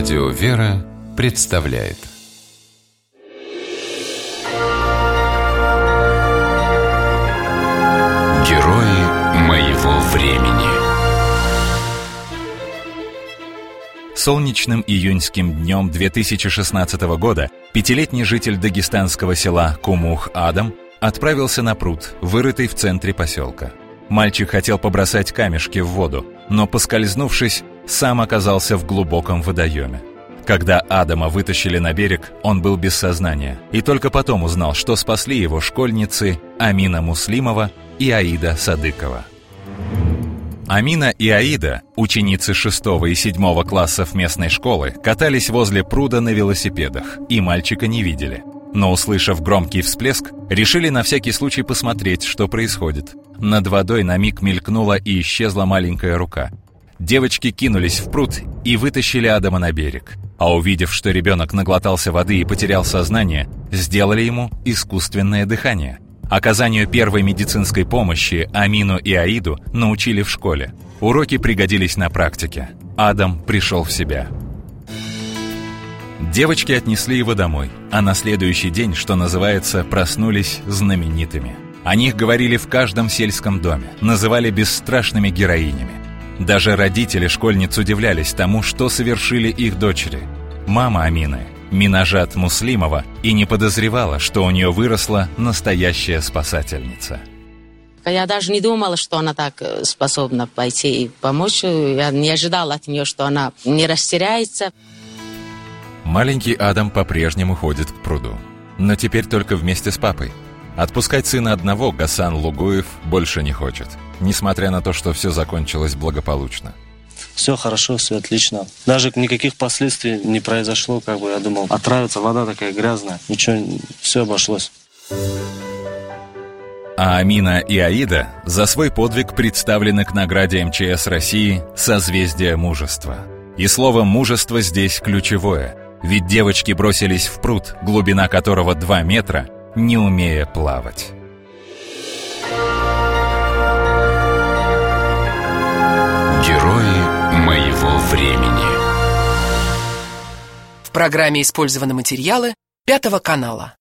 Радио «Вера» представляет Герои моего времени Солнечным июньским днем 2016 года пятилетний житель дагестанского села Кумух Адам отправился на пруд, вырытый в центре поселка. Мальчик хотел побросать камешки в воду, но, поскользнувшись, сам оказался в глубоком водоеме. Когда Адама вытащили на берег, он был без сознания, и только потом узнал, что спасли его школьницы Амина Муслимова и Аида Садыкова. Амина и Аида, ученицы 6 и 7 классов местной школы, катались возле пруда на велосипедах и мальчика не видели. Но, услышав громкий всплеск, решили на всякий случай посмотреть, что происходит. Над водой на миг мелькнула и исчезла маленькая рука. Девочки кинулись в пруд и вытащили Адама на берег. А увидев, что ребенок наглотался воды и потерял сознание, сделали ему искусственное дыхание. Оказанию первой медицинской помощи Амину и Аиду научили в школе. Уроки пригодились на практике. Адам пришел в себя. Девочки отнесли его домой, а на следующий день, что называется, проснулись знаменитыми. О них говорили в каждом сельском доме, называли бесстрашными героинями. Даже родители школьниц удивлялись тому, что совершили их дочери. Мама Амины, Минажат Муслимова, и не подозревала, что у нее выросла настоящая спасательница. Я даже не думала, что она так э, способна пойти и помочь. Я не ожидала от нее, что она не растеряется. Маленький Адам по-прежнему ходит к пруду. Но теперь только вместе с папой. Отпускать сына одного Гасан Лугуев больше не хочет, несмотря на то, что все закончилось благополучно. Все хорошо, все отлично. Даже никаких последствий не произошло, как бы я думал. Отравится, вода такая грязная. Ничего, все обошлось. А Амина и Аида за свой подвиг представлены к награде МЧС России «Созвездие мужества». И слово «мужество» здесь ключевое, ведь девочки бросились в пруд, глубина которого 2 метра – не умея плавать. Герои моего времени В программе использованы материалы Пятого канала.